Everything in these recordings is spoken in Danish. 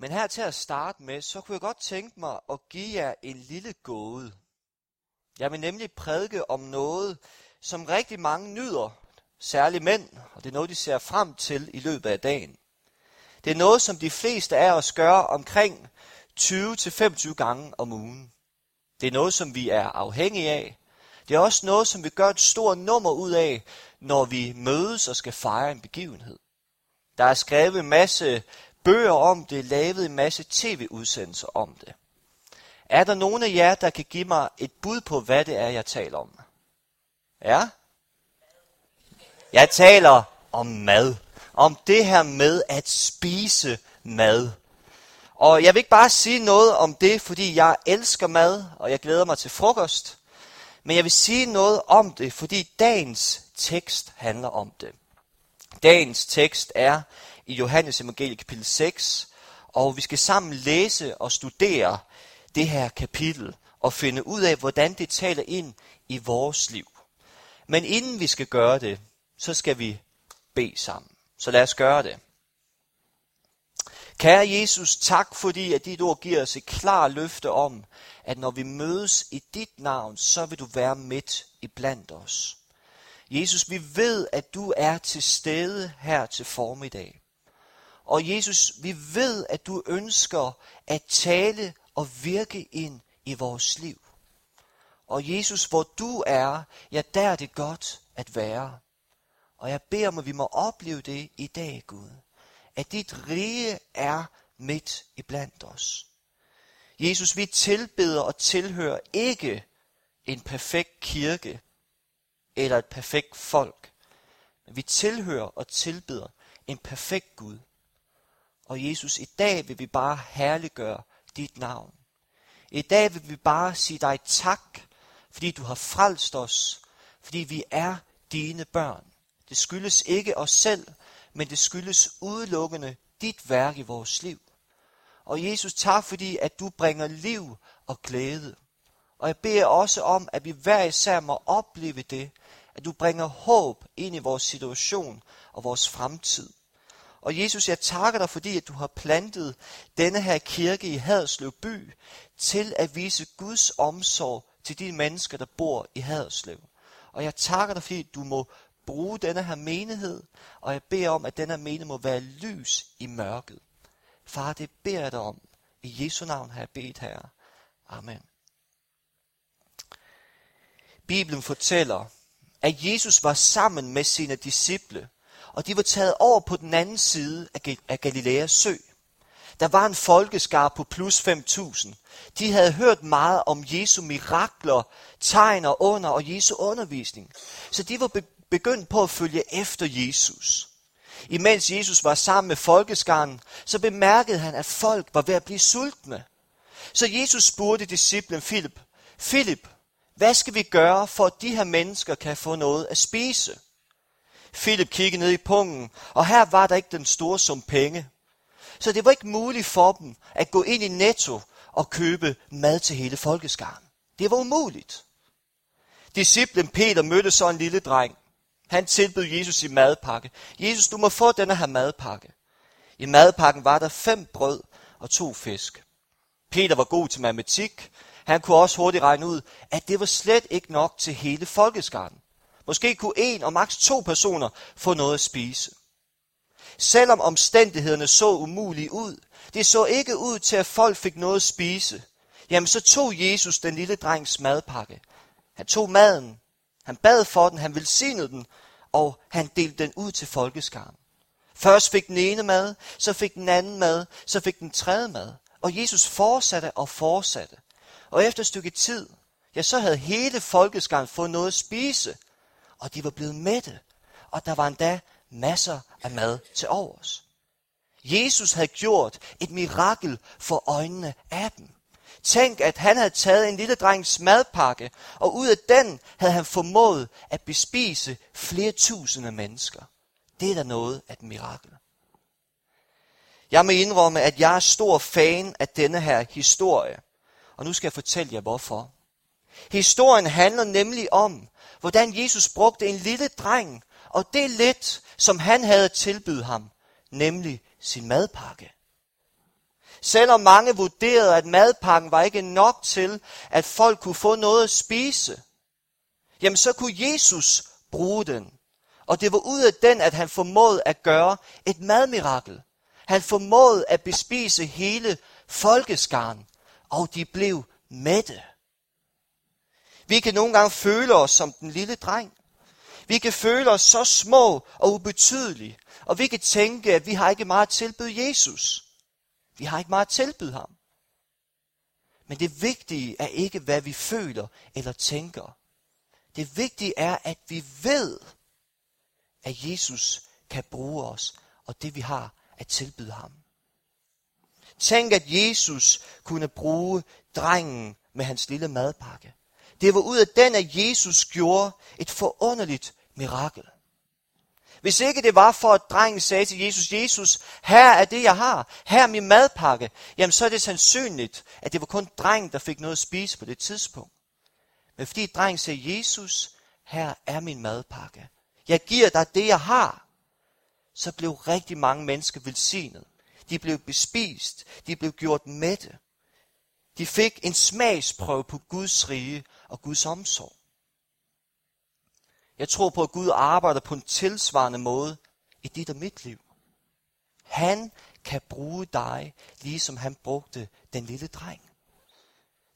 Men her til at starte med, så kunne jeg godt tænke mig at give jer en lille gåde. Jeg vil nemlig prædike om noget, som rigtig mange nyder, særligt mænd, og det er noget, de ser frem til i løbet af dagen. Det er noget, som de fleste af os gør omkring 20-25 gange om ugen. Det er noget, som vi er afhængige af. Det er også noget, som vi gør et stort nummer ud af, når vi mødes og skal fejre en begivenhed. Der er skrevet en masse bøger om det, lavet en masse tv-udsendelser om det. Er der nogen af jer, der kan give mig et bud på, hvad det er, jeg taler om? Ja? Jeg taler om mad. Om det her med at spise mad. Og jeg vil ikke bare sige noget om det, fordi jeg elsker mad, og jeg glæder mig til frokost. Men jeg vil sige noget om det, fordi dagens tekst handler om det. Dagens tekst er i Johannes evangeliet kapitel 6, og vi skal sammen læse og studere det her kapitel og finde ud af, hvordan det taler ind i vores liv. Men inden vi skal gøre det, så skal vi bede sammen. Så lad os gøre det. Kære Jesus, tak fordi, at dit ord giver os et klart løfte om, at når vi mødes i dit navn, så vil du være midt i blandt os. Jesus, vi ved, at du er til stede her til formiddag. Og Jesus, vi ved, at du ønsker at tale og virke ind i vores liv. Og Jesus, hvor du er, ja, der er det godt at være. Og jeg beder om, at vi må opleve det i dag, Gud. At dit rige er midt i blandt os. Jesus, vi tilbeder og tilhører ikke en perfekt kirke eller et perfekt folk. Men vi tilhører og tilbeder en perfekt Gud. Og Jesus, i dag vil vi bare herliggøre dit navn. I dag vil vi bare sige dig tak, fordi du har frelst os, fordi vi er dine børn. Det skyldes ikke os selv, men det skyldes udelukkende dit værk i vores liv. Og Jesus, tak fordi, at du bringer liv og glæde. Og jeg beder også om, at vi hver især må opleve det, at du bringer håb ind i vores situation og vores fremtid. Og Jesus, jeg takker dig, fordi at du har plantet denne her kirke i Haderslev by til at vise Guds omsorg til de mennesker, der bor i Haderslev. Og jeg takker dig, fordi du må bruge denne her menighed, og jeg beder om, at denne her menighed må være lys i mørket. Far, det beder jeg dig om. I Jesu navn har jeg bedt her. Amen. Bibelen fortæller, at Jesus var sammen med sine disciple, og de var taget over på den anden side af Galileas sø. Der var en folkeskar på plus 5.000. De havde hørt meget om Jesu mirakler, tegn og under og Jesu undervisning. Så de var begyndt på at følge efter Jesus. Imens Jesus var sammen med folkeskaren, så bemærkede han, at folk var ved at blive sultne. Så Jesus spurgte disciplen Philip, Philip, hvad skal vi gøre, for at de her mennesker kan få noget at spise? Philip kiggede ned i pungen, og her var der ikke den store sum penge. Så det var ikke muligt for dem at gå ind i Netto og købe mad til hele folkeskaren. Det var umuligt. Disciplen Peter mødte så en lille dreng. Han tilbød Jesus i madpakke. Jesus, du må få denne her madpakke. I madpakken var der fem brød og to fisk. Peter var god til matematik. Han kunne også hurtigt regne ud, at det var slet ikke nok til hele folkeskaren. Måske kunne en og maks to personer få noget at spise. Selvom omstændighederne så umulige ud, det så ikke ud til, at folk fik noget at spise, jamen så tog Jesus den lille drengs madpakke. Han tog maden, han bad for den, han velsignede den, og han delte den ud til folkeskaren. Først fik den ene mad, så fik den anden mad, så fik den tredje mad. Og Jesus fortsatte og fortsatte. Og efter et stykke tid, ja, så havde hele folkeskaren fået noget at spise. Og de var blevet mætte. Og der var endda masser af mad til overs. Jesus havde gjort et mirakel for øjnene af dem. Tænk, at han havde taget en lille drengs madpakke, og ud af den havde han formået at bespise flere tusinde mennesker. Det er da noget af et mirakel. Jeg må indrømme, at jeg er stor fan af denne her historie. Og nu skal jeg fortælle jer hvorfor. Historien handler nemlig om, hvordan Jesus brugte en lille dreng, og det lidt, som han havde tilbydet ham, nemlig sin madpakke. Selvom mange vurderede, at madpakken var ikke nok til, at folk kunne få noget at spise, jamen så kunne Jesus bruge den. Og det var ud af den, at han formåede at gøre et madmirakel. Han formåede at bespise hele folkeskaren, og de blev mætte. Vi kan nogle gange føle os som den lille dreng. Vi kan føle os så små og ubetydelige, og vi kan tænke, at vi har ikke meget at tilbyde Jesus. Vi har ikke meget at tilbyde ham. Men det vigtige er ikke, hvad vi føler eller tænker. Det vigtige er, at vi ved, at Jesus kan bruge os, og det vi har at tilbyde ham. Tænk, at Jesus kunne bruge drengen med hans lille madpakke. Det var ud af den, at Jesus gjorde et forunderligt mirakel. Hvis ikke det var for, at drengen sagde til Jesus, Jesus, her er det, jeg har. Her er min madpakke. Jamen, så er det sandsynligt, at det var kun drengen, der fik noget at spise på det tidspunkt. Men fordi drengen sagde, Jesus, her er min madpakke. Jeg giver dig det, jeg har. Så blev rigtig mange mennesker velsignet. De blev bespist. De blev gjort mætte. De fik en smagsprøve på Guds rige og Guds omsorg. Jeg tror på, at Gud arbejder på en tilsvarende måde i dit og mit liv. Han kan bruge dig, ligesom han brugte den lille dreng.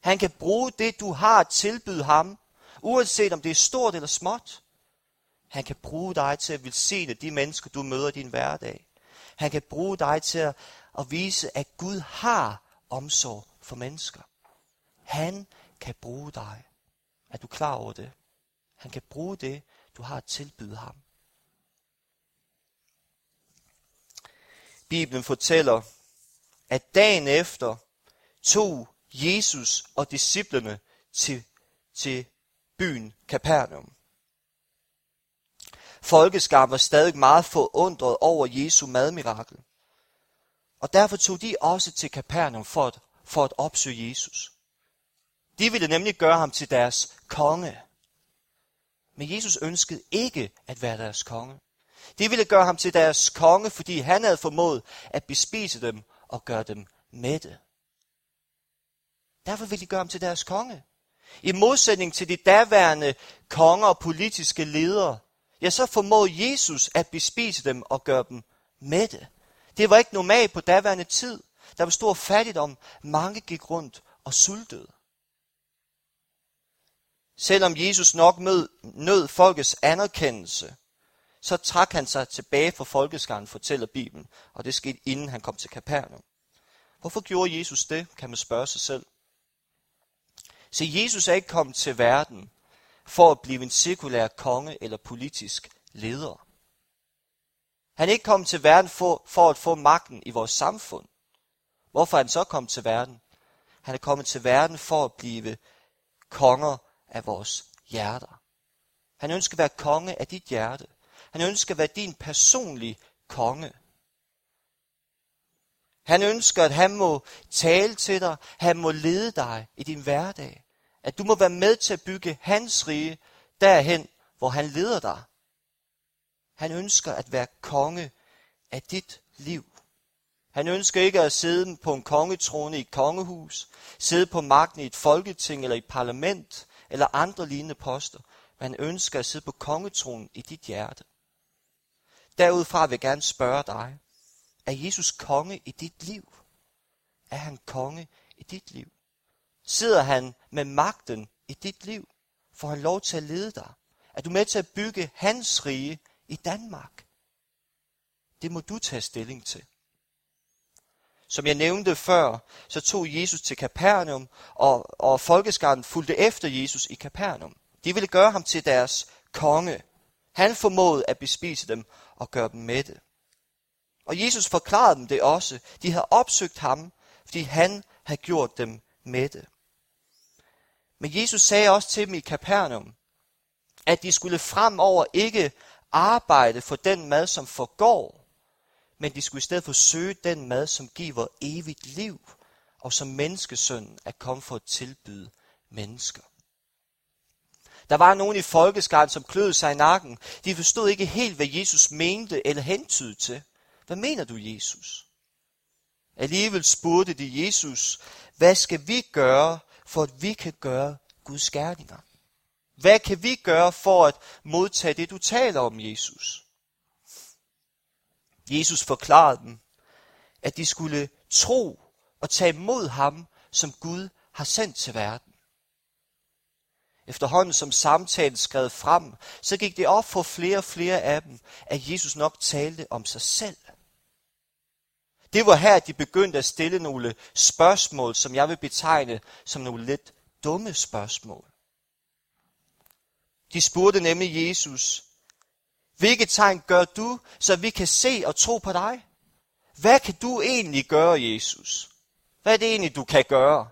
Han kan bruge det, du har at tilbyde ham, uanset om det er stort eller småt. Han kan bruge dig til at velsigne de mennesker, du møder i din hverdag. Han kan bruge dig til at, at vise, at Gud har omsorg for mennesker. Han kan bruge dig. Er du klar over det? Han kan bruge det, du har at tilbyde ham. Bibelen fortæller, at dagen efter tog Jesus og disciplene til, til byen Capernaum. Folkeskaren var stadig meget forundret over Jesu madmirakel. Og derfor tog de også til Capernaum for at, for at opsøge Jesus. De ville nemlig gøre ham til deres konge. Men Jesus ønskede ikke at være deres konge. De ville gøre ham til deres konge, fordi han havde formået at bespise dem og gøre dem mætte. Derfor ville de gøre ham til deres konge. I modsætning til de daværende konger og politiske ledere, ja, så formåede Jesus at bespise dem og gøre dem mætte. Det var ikke normalt på daværende tid. Der var stor fattigdom. Mange gik rundt og sultede. Selvom Jesus nok mød, nød folkets anerkendelse, så trak han sig tilbage fra folkeskaren, fortæller Bibelen, og det skete inden han kom til Kapernaum. Hvorfor gjorde Jesus det, kan man spørge sig selv. Så Jesus er ikke kommet til verden for at blive en sekulær konge eller politisk leder. Han er ikke kommet til verden for, for at få magten i vores samfund. Hvorfor er han så kommet til verden? Han er kommet til verden for at blive konger af vores hjerter. Han ønsker at være konge af dit hjerte. Han ønsker at være din personlige konge. Han ønsker, at han må tale til dig, han må lede dig i din hverdag. At du må være med til at bygge hans rige derhen, hvor han leder dig. Han ønsker at være konge af dit liv. Han ønsker ikke at sidde på en kongetrone i et kongehus, sidde på magten i et folketing eller i et parlament, eller andre lignende poster, men han ønsker at sidde på kongetronen i dit hjerte. Derudfra vil jeg gerne spørge dig, er Jesus konge i dit liv? Er han konge i dit liv? Sidder han med magten i dit liv? Får han lov til at lede dig? Er du med til at bygge hans rige i Danmark? Det må du tage stilling til. Som jeg nævnte før, så tog Jesus til Kapernaum, og, og folkeskaren fulgte efter Jesus i Kapernaum. De ville gøre ham til deres konge. Han formåede at bespise dem og gøre dem mætte. Og Jesus forklarede dem det også. De havde opsøgt ham, fordi han havde gjort dem mætte. Men Jesus sagde også til dem i Kapernaum, at de skulle fremover ikke arbejde for den mad, som forgår, men de skulle i stedet for søge den mad, som giver evigt liv, og som menneskesønnen er kommet for at tilbyde mennesker. Der var nogen i folkeskaren, som kløede sig i nakken. De forstod ikke helt, hvad Jesus mente eller hentydede til. Hvad mener du, Jesus? Alligevel spurgte de Jesus, hvad skal vi gøre, for at vi kan gøre Guds gerninger? Hvad kan vi gøre for at modtage det, du taler om, Jesus? Jesus forklarede dem, at de skulle tro og tage imod ham, som Gud har sendt til verden. Efterhånden som samtalen skred frem, så gik det op for flere og flere af dem, at Jesus nok talte om sig selv. Det var her, at de begyndte at stille nogle spørgsmål, som jeg vil betegne som nogle lidt dumme spørgsmål. De spurgte nemlig Jesus, hvilke tegn gør du, så vi kan se og tro på dig? Hvad kan du egentlig gøre, Jesus? Hvad er det egentlig, du kan gøre?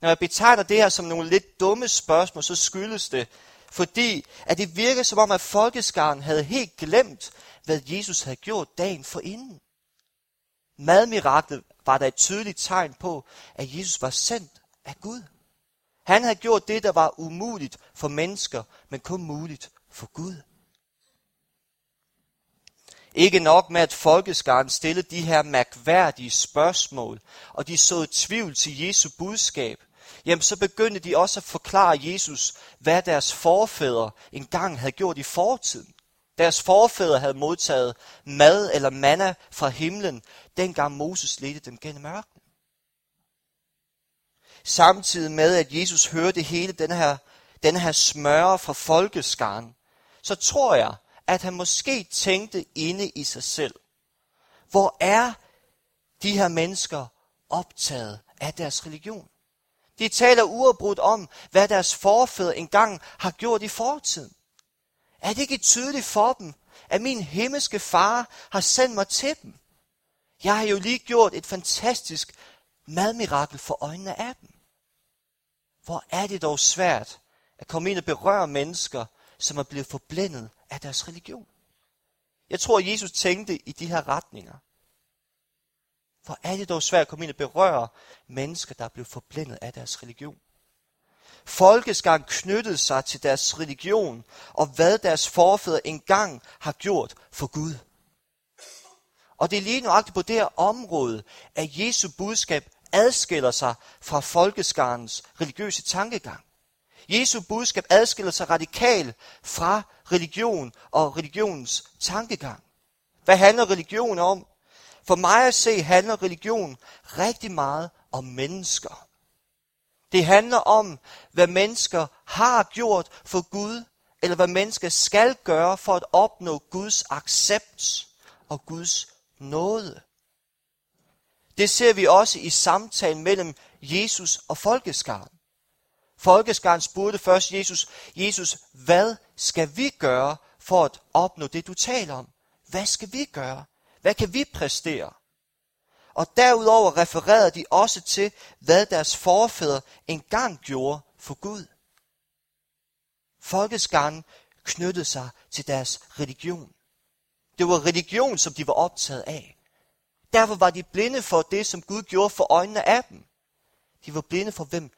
Når jeg betegner det her som nogle lidt dumme spørgsmål, så skyldes det, fordi at det virker som om, at folkeskaren havde helt glemt, hvad Jesus havde gjort dagen for inden. Madmiraklet var der et tydeligt tegn på, at Jesus var sendt af Gud. Han havde gjort det, der var umuligt for mennesker, men kun muligt for Gud. Ikke nok med, at folkeskaren stillede de her mærkværdige spørgsmål, og de så tvivl til Jesu budskab, jamen så begyndte de også at forklare Jesus, hvad deres forfædre engang havde gjort i fortiden. Deres forfædre havde modtaget mad eller manna fra himlen, dengang Moses ledte dem gennem ørkenen. Samtidig med, at Jesus hørte hele den her, den her smøre fra folkeskaren, så tror jeg, at han måske tænkte inde i sig selv. Hvor er de her mennesker optaget af deres religion? De taler uafbrudt om, hvad deres forfædre engang har gjort i fortiden. Er det ikke tydeligt for dem, at min himmelske far har sendt mig til dem? Jeg har jo lige gjort et fantastisk madmirakel for øjnene af dem. Hvor er det dog svært at komme ind og berøre mennesker, som er blevet forblændet af deres religion. Jeg tror, at Jesus tænkte i de her retninger. Hvor er det dog svært at komme ind og berøre mennesker, der er blevet forblændet af deres religion. Folkeskaren knyttede sig til deres religion og hvad deres forfædre engang har gjort for Gud. Og det er lige nøjagtigt på det her område, at Jesu budskab adskiller sig fra folkeskarens religiøse tankegang. Jesu budskab adskiller sig radikalt fra religion og religionens tankegang. Hvad handler religion om? For mig at se handler religion rigtig meget om mennesker. Det handler om, hvad mennesker har gjort for Gud, eller hvad mennesker skal gøre for at opnå Guds accept og Guds nåde. Det ser vi også i samtalen mellem Jesus og folkeskaren. Folkeskaren spurgte først Jesus, Jesus, hvad skal vi gøre for at opnå det, du taler om? Hvad skal vi gøre? Hvad kan vi præstere? Og derudover refererede de også til, hvad deres forfædre engang gjorde for Gud. Folkeskaren knyttede sig til deres religion. Det var religion, som de var optaget af. Derfor var de blinde for det, som Gud gjorde for øjnene af dem. De var blinde for, hvem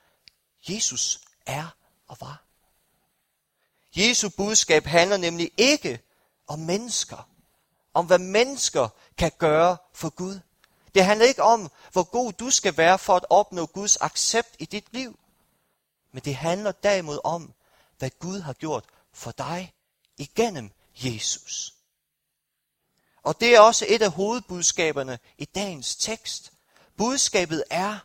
Jesus er og var. Jesu budskab handler nemlig ikke om mennesker. Om hvad mennesker kan gøre for Gud. Det handler ikke om, hvor god du skal være for at opnå Guds accept i dit liv. Men det handler derimod om, hvad Gud har gjort for dig igennem Jesus. Og det er også et af hovedbudskaberne i dagens tekst. Budskabet er,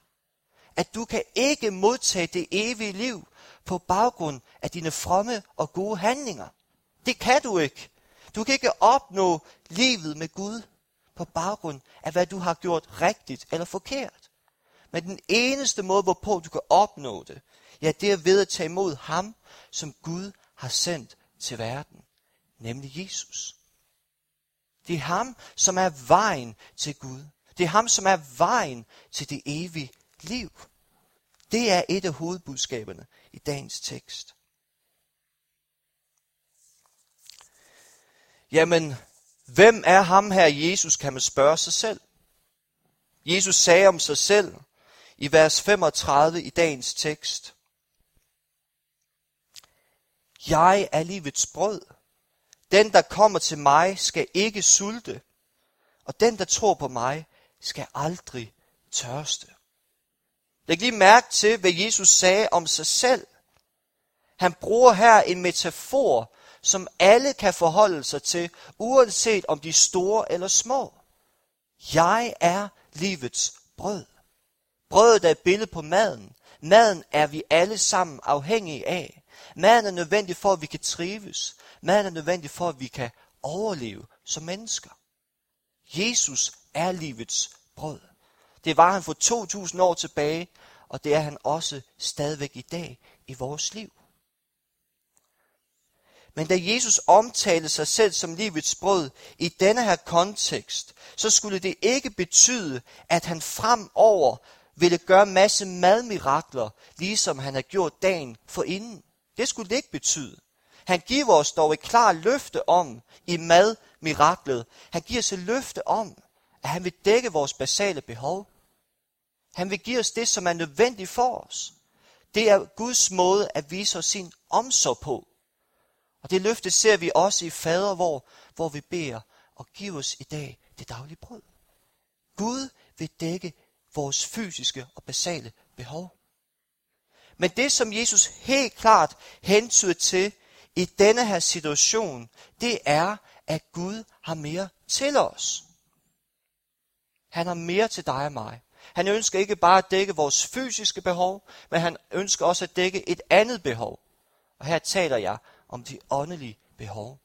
at du kan ikke modtage det evige liv på baggrund af dine fromme og gode handlinger. Det kan du ikke. Du kan ikke opnå livet med Gud på baggrund af, hvad du har gjort rigtigt eller forkert. Men den eneste måde, hvorpå du kan opnå det, ja, det er ved at tage imod ham, som Gud har sendt til verden, nemlig Jesus. Det er ham, som er vejen til Gud. Det er ham, som er vejen til det evige liv. Det er et af hovedbudskaberne i dagens tekst. Jamen, hvem er ham her Jesus, kan man spørge sig selv. Jesus sagde om sig selv i vers 35 i dagens tekst. Jeg er livets brød. Den, der kommer til mig, skal ikke sulte, og den, der tror på mig, skal aldrig tørste. Læg lige mærke til, hvad Jesus sagde om sig selv. Han bruger her en metafor, som alle kan forholde sig til, uanset om de er store eller små. Jeg er livets brød. Brødet er et billede på maden. Maden er vi alle sammen afhængige af. Maden er nødvendig for, at vi kan trives. Maden er nødvendig for, at vi kan overleve som mennesker. Jesus er livets brød. Det var han for 2000 år tilbage, og det er han også stadigvæk i dag i vores liv. Men da Jesus omtalte sig selv som livets brød i denne her kontekst, så skulle det ikke betyde, at han fremover ville gøre masse madmirakler, ligesom han har gjort dagen for inden. Det skulle det ikke betyde. Han giver os dog et klart løfte om i madmiraklet. Han giver os et løfte om, at han vil dække vores basale behov. Han vil give os det, som er nødvendigt for os. Det er Guds måde at vise os sin omsorg på. Og det løfte ser vi også i fader, hvor, hvor vi beder og giv os i dag det daglige brød. Gud vil dække vores fysiske og basale behov. Men det, som Jesus helt klart hentyder til i denne her situation, det er, at Gud har mere til os. Han har mere til dig og mig. Han ønsker ikke bare at dække vores fysiske behov, men han ønsker også at dække et andet behov. Og her taler jeg om de åndelige behov.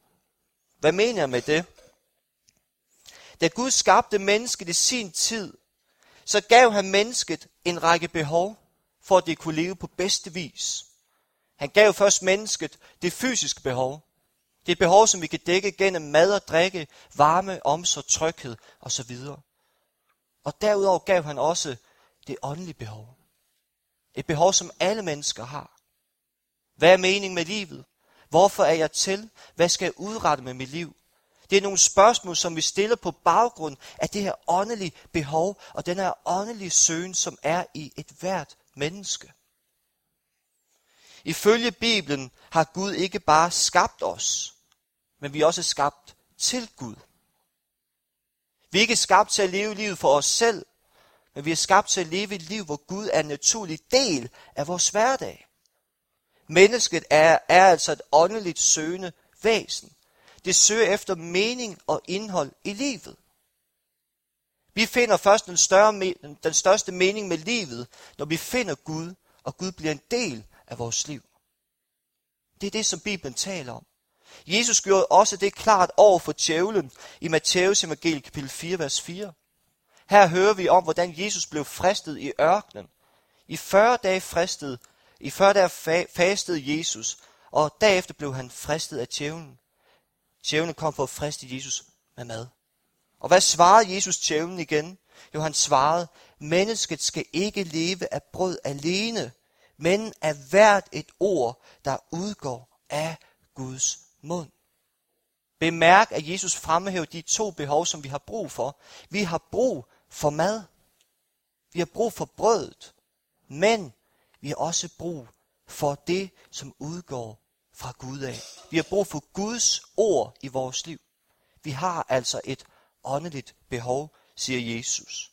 Hvad mener jeg med det? Da Gud skabte mennesket i sin tid, så gav han mennesket en række behov, for at det kunne leve på bedste vis. Han gav først mennesket det fysiske behov. Det er et behov, som vi kan dække gennem mad og drikke, varme, omsorg, tryghed osv. Og derudover gav han også det åndelige behov. Et behov, som alle mennesker har. Hvad er meningen med livet? Hvorfor er jeg til? Hvad skal jeg udrette med mit liv? Det er nogle spørgsmål, som vi stiller på baggrund af det her åndelige behov og den her åndelige søgen, som er i et hvert menneske. Ifølge Bibelen har Gud ikke bare skabt os, men vi er også skabt til Gud. Vi er ikke skabt til at leve livet for os selv, men vi er skabt til at leve et liv, hvor Gud er en naturlig del af vores hverdag. Mennesket er, er altså et åndeligt søgende væsen. Det søger efter mening og indhold i livet. Vi finder først den, større, den største mening med livet, når vi finder Gud, og Gud bliver en del af vores liv. Det er det, som Bibelen taler om. Jesus gjorde også det klart over for djævlen i Matteus evangeliet kapitel 4, vers 4. Her hører vi om, hvordan Jesus blev fristet i ørkenen. I 40 dage fristet, i 40 dage fastede Jesus, og derefter blev han fristet af djævlen. Djævlen kom for at friste Jesus med mad. Og hvad svarede Jesus djævlen igen? Jo, han svarede, mennesket skal ikke leve af brød alene, men af hvert et ord, der udgår af Guds mund. Bemærk, at Jesus fremhæver de to behov, som vi har brug for. Vi har brug for mad. Vi har brug for brødet. Men vi har også brug for det, som udgår fra Gud af. Vi har brug for Guds ord i vores liv. Vi har altså et åndeligt behov, siger Jesus.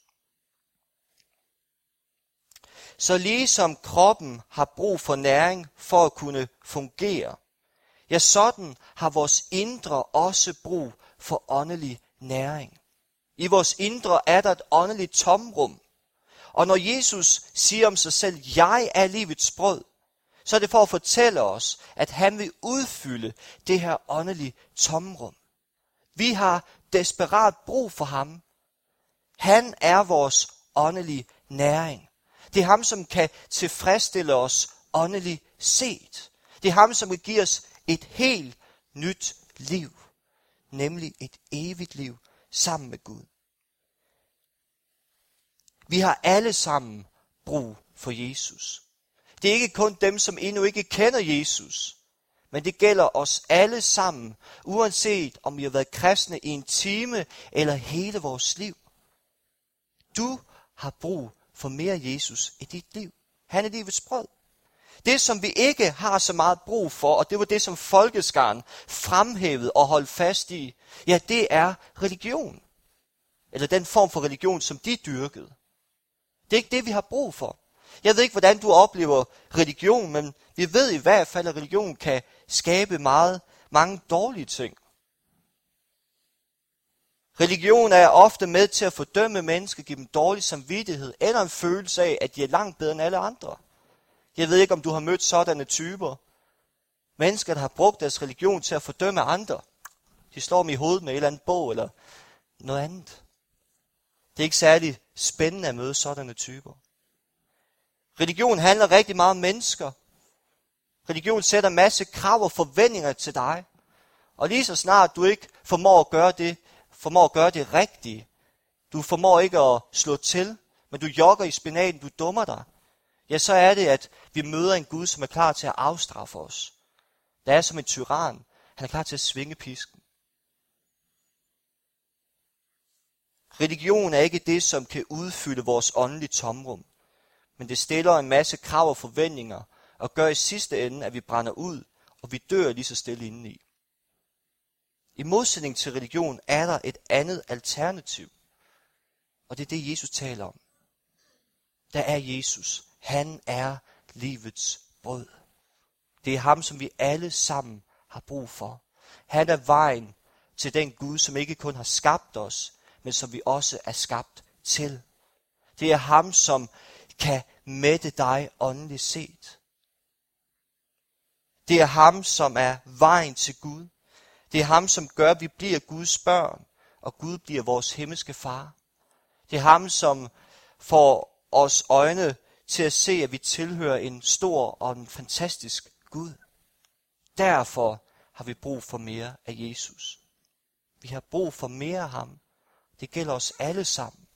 Så ligesom kroppen har brug for næring for at kunne fungere, ja sådan har vores indre også brug for åndelig næring. I vores indre er der et åndeligt tomrum, og når Jesus siger om sig selv, jeg er livets brød, så er det for at fortælle os, at han vil udfylde det her åndelige tomrum. Vi har desperat brug for ham. Han er vores åndelige næring. Det er ham, som kan tilfredsstille os åndeligt set. Det er ham, som kan give os et helt nyt liv. Nemlig et evigt liv sammen med Gud. Vi har alle sammen brug for Jesus. Det er ikke kun dem, som endnu ikke kender Jesus, men det gælder os alle sammen, uanset om vi har været kristne i en time eller hele vores liv. Du har brug for mere Jesus i dit liv. Han er livets brød. Det, som vi ikke har så meget brug for, og det var det, som folkeskaren fremhævede og holdt fast i, ja, det er religion. Eller den form for religion, som de dyrkede. Det er ikke det, vi har brug for. Jeg ved ikke, hvordan du oplever religion, men vi ved i hvert fald, at religion kan skabe meget, mange dårlige ting. Religion er ofte med til at fordømme mennesker, give dem dårlig samvittighed, eller en følelse af, at de er langt bedre end alle andre. Jeg ved ikke, om du har mødt sådanne typer. Mennesker, der har brugt deres religion til at fordømme andre. De slår dem i hovedet med en eller anden bog eller noget andet. Det er ikke særlig spændende at møde sådanne typer. Religion handler rigtig meget om mennesker. Religion sætter en masse krav og forventninger til dig. Og lige så snart du ikke formår at gøre det, formår at gøre det rigtige, du formår ikke at slå til, men du jogger i spinaten, du dummer dig, ja, så er det, at vi møder en Gud, som er klar til at afstraffe os. Der er som en tyran. Han er klar til at svinge pisken. Religion er ikke det, som kan udfylde vores åndelige tomrum, men det stiller en masse krav og forventninger, og gør i sidste ende, at vi brænder ud, og vi dør lige så stille indeni. I modsætning til religion er der et andet alternativ, og det er det, Jesus taler om. Der er Jesus. Han er livets brød. Det er ham, som vi alle sammen har brug for. Han er vejen til den Gud, som ikke kun har skabt os, men som vi også er skabt til. Det er ham, som kan mætte dig åndeligt set. Det er ham, som er vejen til Gud. Det er ham, som gør, at vi bliver Guds børn, og Gud bliver vores himmelske far. Det er ham, som får os øjne til at se, at vi tilhører en stor og en fantastisk Gud. Derfor har vi brug for mere af Jesus. Vi har brug for mere af ham. Det gælder os alle sammen.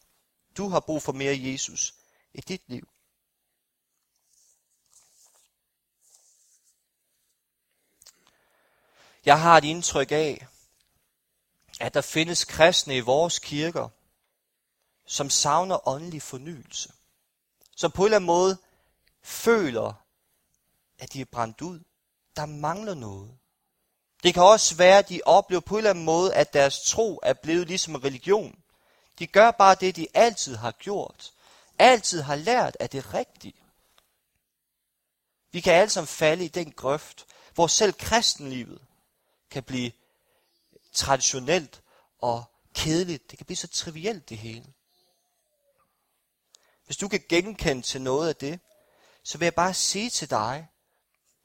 Du har brug for mere af Jesus i dit liv. Jeg har et indtryk af, at der findes kristne i vores kirker, som savner åndelig fornyelse. Som på en eller anden måde føler, at de er brændt ud. Der mangler noget. Det kan også være, at de oplever på en eller anden måde, at deres tro er blevet ligesom en religion. De gør bare det, de altid har gjort. Altid har lært, at det er rigtigt. Vi kan alle sammen falde i den grøft, hvor selv kristenlivet kan blive traditionelt og kedeligt. Det kan blive så trivielt det hele. Hvis du kan genkende til noget af det, så vil jeg bare sige til dig,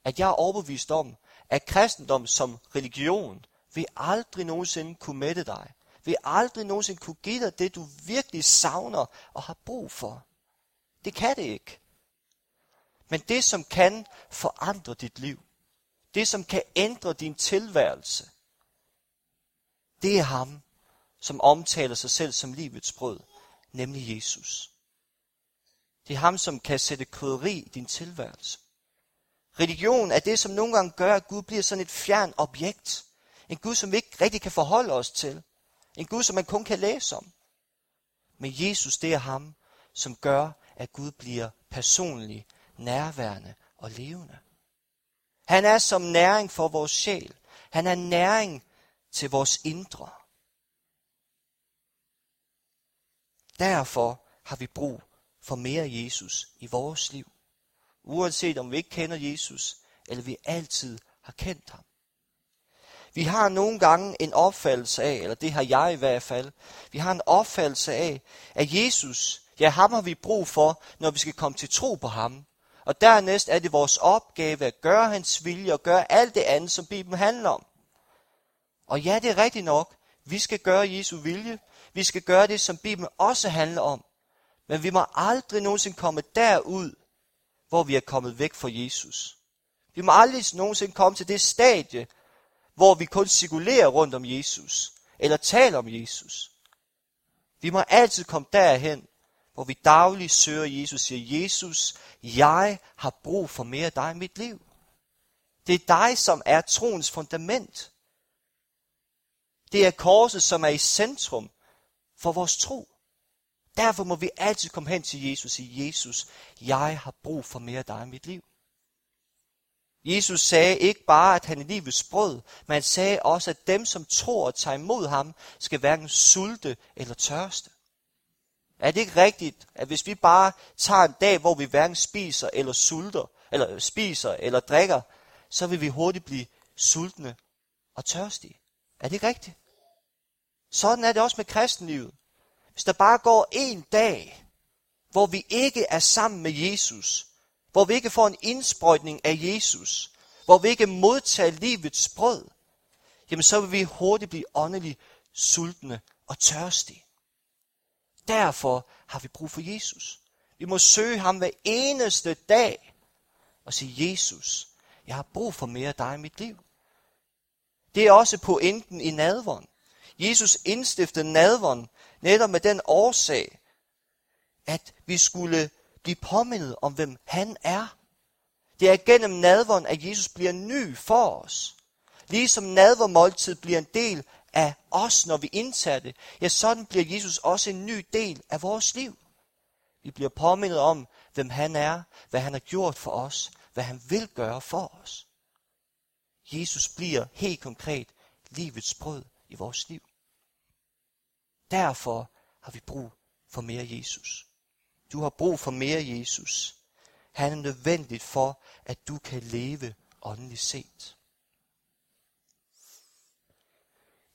at jeg er overbevist om, at kristendom som religion vil aldrig nogensinde kunne mætte dig. Vil aldrig nogensinde kunne give dig det, du virkelig savner og har brug for. Det kan det ikke. Men det, som kan forandre dit liv, det, som kan ændre din tilværelse, det er ham, som omtaler sig selv som livets brød, nemlig Jesus. Det er ham, som kan sætte krydderi i din tilværelse. Religion er det, som nogle gange gør, at Gud bliver sådan et fjern objekt. En Gud, som vi ikke rigtig kan forholde os til. En Gud, som man kun kan læse om. Men Jesus, det er ham, som gør, at Gud bliver personlig, nærværende og levende. Han er som næring for vores sjæl. Han er næring til vores indre. Derfor har vi brug for mere Jesus i vores liv. Uanset om vi ikke kender Jesus, eller vi altid har kendt ham. Vi har nogle gange en opfattelse af, eller det har jeg i hvert fald, vi har en opfattelse af, at Jesus, ja ham har vi brug for, når vi skal komme til tro på ham. Og dernæst er det vores opgave at gøre hans vilje og gøre alt det andet, som Bibelen handler om. Og ja, det er rigtigt nok. Vi skal gøre Jesu vilje. Vi skal gøre det, som Bibelen også handler om. Men vi må aldrig nogensinde komme derud, hvor vi er kommet væk fra Jesus. Vi må aldrig nogensinde komme til det stadie, hvor vi kun cirkulerer rundt om Jesus, eller taler om Jesus. Vi må altid komme derhen, hvor vi dagligt søger Jesus, siger, Jesus, jeg har brug for mere af dig i mit liv. Det er dig, som er troens fundament. Det er korset, som er i centrum for vores tro. Derfor må vi altid komme hen til Jesus og sige, Jesus, jeg har brug for mere af dig i mit liv. Jesus sagde ikke bare, at han er livets brød, men han sagde også, at dem, som tror og tager imod ham, skal hverken sulte eller tørste. Er det ikke rigtigt, at hvis vi bare tager en dag, hvor vi hverken spiser eller sulter, eller spiser eller drikker, så vil vi hurtigt blive sultne og tørstige? Er det ikke rigtigt? Sådan er det også med kristenlivet. Hvis der bare går en dag, hvor vi ikke er sammen med Jesus, hvor vi ikke får en indsprøjtning af Jesus, hvor vi ikke modtager livets brød, jamen så vil vi hurtigt blive åndeligt sultne og tørstige. Derfor har vi brug for Jesus. Vi må søge ham hver eneste dag og sige, Jesus, jeg har brug for mere af dig i mit liv. Det er også pointen i nadvånd. Jesus indstiftede nadvånd netop med den årsag, at vi skulle blive påmindet om, hvem han er. Det er gennem nadvånd, at Jesus bliver ny for os. Ligesom nadvermåltid bliver en del af os, når vi indtager det, ja, sådan bliver Jesus også en ny del af vores liv. Vi bliver påmindet om, hvem han er, hvad han har gjort for os, hvad han vil gøre for os. Jesus bliver helt konkret livets brød i vores liv. Derfor har vi brug for mere Jesus. Du har brug for mere Jesus. Han er nødvendigt for, at du kan leve åndeligt set.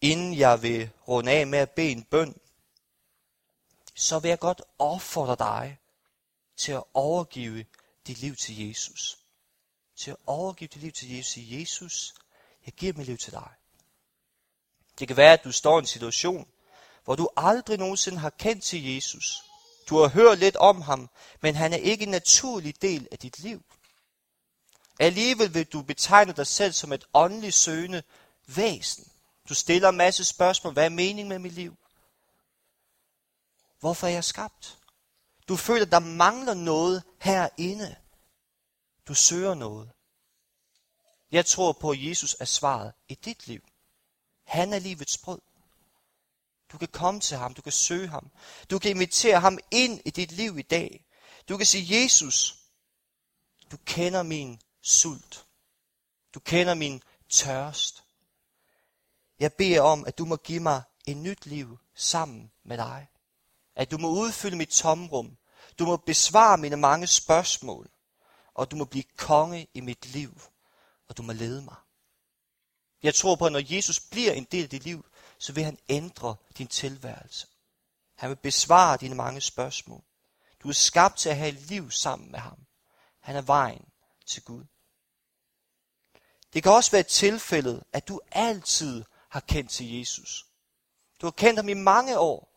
Inden jeg vil runde af med at bede en bøn, så vil jeg godt opfordre dig til at overgive dit liv til Jesus. Til at overgive dit liv til Jesus. Sige, Jesus, jeg giver mit liv til dig. Det kan være, at du står i en situation, hvor du aldrig nogensinde har kendt til Jesus. Du har hørt lidt om ham, men han er ikke en naturlig del af dit liv. Alligevel vil du betegne dig selv som et åndeligt søgende væsen. Du stiller en masse spørgsmål. Hvad er meningen med mit liv? Hvorfor er jeg skabt? Du føler, der mangler noget herinde. Du søger noget. Jeg tror på, at Jesus er svaret i dit liv. Han er livets brød. Du kan komme til ham, du kan søge ham. Du kan invitere ham ind i dit liv i dag. Du kan sige, Jesus, du kender min sult. Du kender min tørst. Jeg beder om, at du må give mig et nyt liv sammen med dig. At du må udfylde mit tomrum. Du må besvare mine mange spørgsmål. Og du må blive konge i mit liv. Og du må lede mig. Jeg tror på, at når Jesus bliver en del af dit liv, så vil han ændre din tilværelse. Han vil besvare dine mange spørgsmål. Du er skabt til at have et liv sammen med ham. Han er vejen til Gud. Det kan også være tilfældet, at du altid har kendt til Jesus. Du har kendt ham i mange år.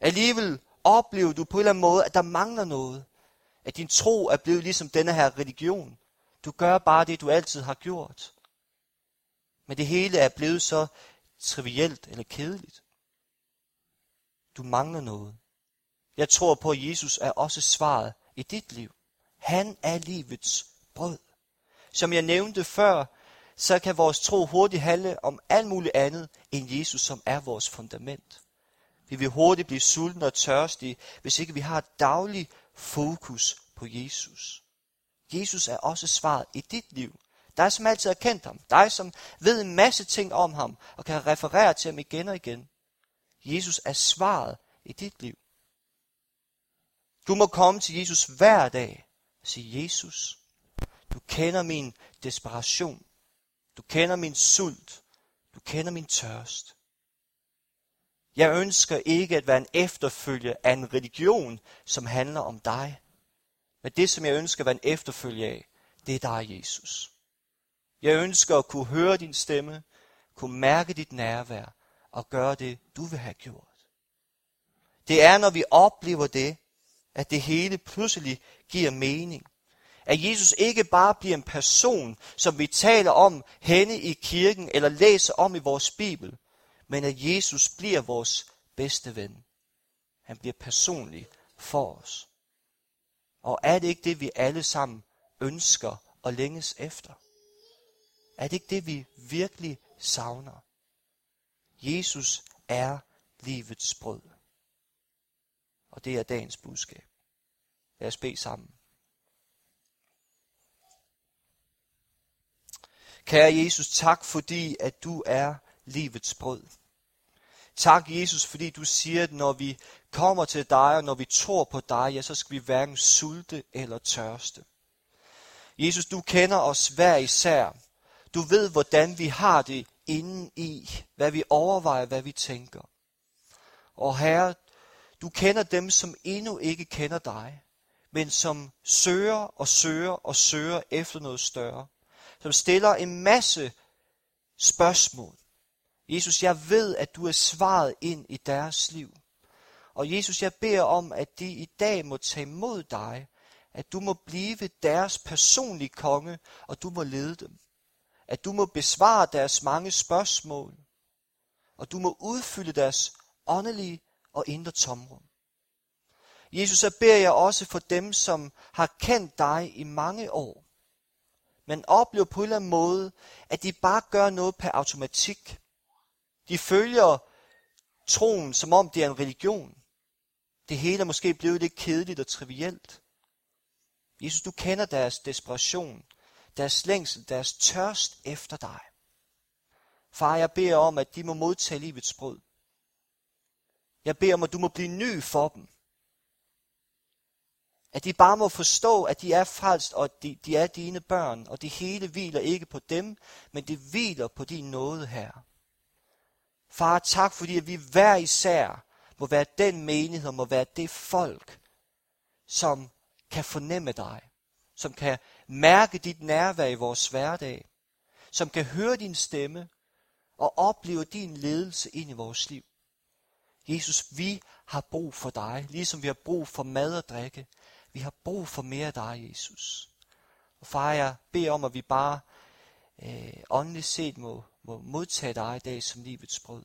Alligevel oplever du på en eller anden måde, at der mangler noget. At din tro er blevet ligesom denne her religion. Du gør bare det, du altid har gjort. Men det hele er blevet så trivielt eller kedeligt. Du mangler noget. Jeg tror på, at Jesus er også svaret i dit liv. Han er livets brød. Som jeg nævnte før, så kan vores tro hurtigt handle om alt muligt andet end Jesus, som er vores fundament. Vi vil hurtigt blive sultne og tørstige, hvis ikke vi har et dagligt fokus på Jesus. Jesus er også svaret i dit liv. Dig, som altid har kendt ham. Dig, som ved en masse ting om ham og kan referere til ham igen og igen. Jesus er svaret i dit liv. Du må komme til Jesus hver dag og sige, Jesus, du kender min desperation. Du kender min sult. Du kender min tørst. Jeg ønsker ikke at være en efterfølge af en religion, som handler om dig. Men det, som jeg ønsker at være en efterfølge af, det er dig, Jesus. Jeg ønsker at kunne høre din stemme, kunne mærke dit nærvær og gøre det, du vil have gjort. Det er, når vi oplever det, at det hele pludselig giver mening. At Jesus ikke bare bliver en person, som vi taler om henne i kirken eller læser om i vores Bibel, men at Jesus bliver vores bedste ven. Han bliver personlig for os. Og er det ikke det, vi alle sammen ønsker og længes efter? Er det ikke det, vi virkelig savner? Jesus er livets brød. Og det er dagens budskab. Lad os bede sammen. Kære Jesus, tak fordi, at du er livets brød. Tak, Jesus, fordi du siger, at når vi kommer til dig, og når vi tror på dig, ja, så skal vi hverken sulte eller tørste. Jesus, du kender os hver især. Du ved, hvordan vi har det inden i, hvad vi overvejer, hvad vi tænker. Og Herre, du kender dem, som endnu ikke kender dig, men som søger og søger og søger efter noget større. Som stiller en masse spørgsmål. Jesus, jeg ved, at du er svaret ind i deres liv. Og Jesus, jeg beder om, at de i dag må tage imod dig, at du må blive deres personlige konge, og du må lede dem. At du må besvare deres mange spørgsmål, og du må udfylde deres åndelige og indre tomrum. Jesus, så beder jeg også for dem, som har kendt dig i mange år, men oplever på en eller anden måde, at de bare gør noget per automatik. De følger troen, som om det er en religion. Det hele er måske blevet lidt kedeligt og trivielt. Jesus, du kender deres desperation, deres længsel, deres tørst efter dig. Far, jeg beder om, at de må modtage livets brød. Jeg beder om, at du må blive ny for dem. At de bare må forstå, at de er frelst, og at de, de er dine børn, og det hele hviler ikke på dem, men det hviler på din nåde her. Far, tak fordi at vi hver især må være den menighed, må være det folk, som kan fornemme dig, som kan mærke dit nærvær i vores hverdag, som kan høre din stemme og opleve din ledelse ind i vores liv. Jesus, vi har brug for dig, ligesom vi har brug for mad og drikke. Vi har brug for mere af dig, Jesus. Og far, jeg beder om, at vi bare øh, åndeligt set må, må modtage dig i dag som livets brød.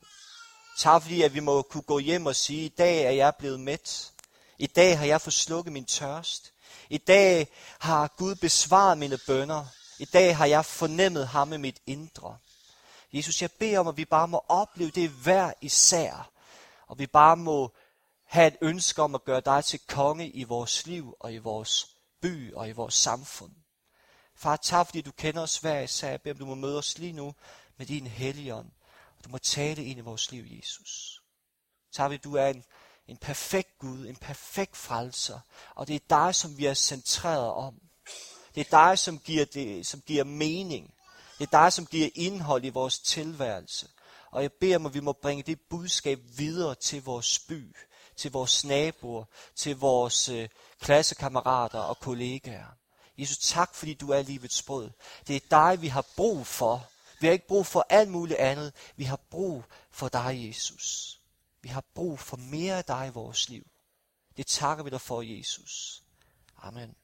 Tak fordi, at vi må kunne gå hjem og sige, i dag er jeg blevet mæt. I dag har jeg fået slukket min tørst. I dag har Gud besvaret mine bønder. I dag har jeg fornemmet ham i mit indre. Jesus, jeg beder om, at vi bare må opleve det hver især. Og vi bare må have et ønske om at gøre dig til konge i vores liv og i vores by og i vores samfund. Far, tak fordi du kender os hver især. Jeg beder om, du må møde os lige nu med din helligånd. Og du må tale ind i vores liv, Jesus. Tak fordi du er en en perfekt Gud, en perfekt frelser. Og det er dig, som vi er centreret om. Det er dig, som giver, det, som giver mening. Det er dig, som giver indhold i vores tilværelse. Og jeg beder om, at vi må bringe det budskab videre til vores by, til vores naboer, til vores øh, klassekammerater og kollegaer. Jesus, tak fordi du er livets brød. Det er dig, vi har brug for. Vi har ikke brug for alt muligt andet. Vi har brug for dig, Jesus. Vi har brug for mere af dig i vores liv. Det takker vi dig for, Jesus. Amen.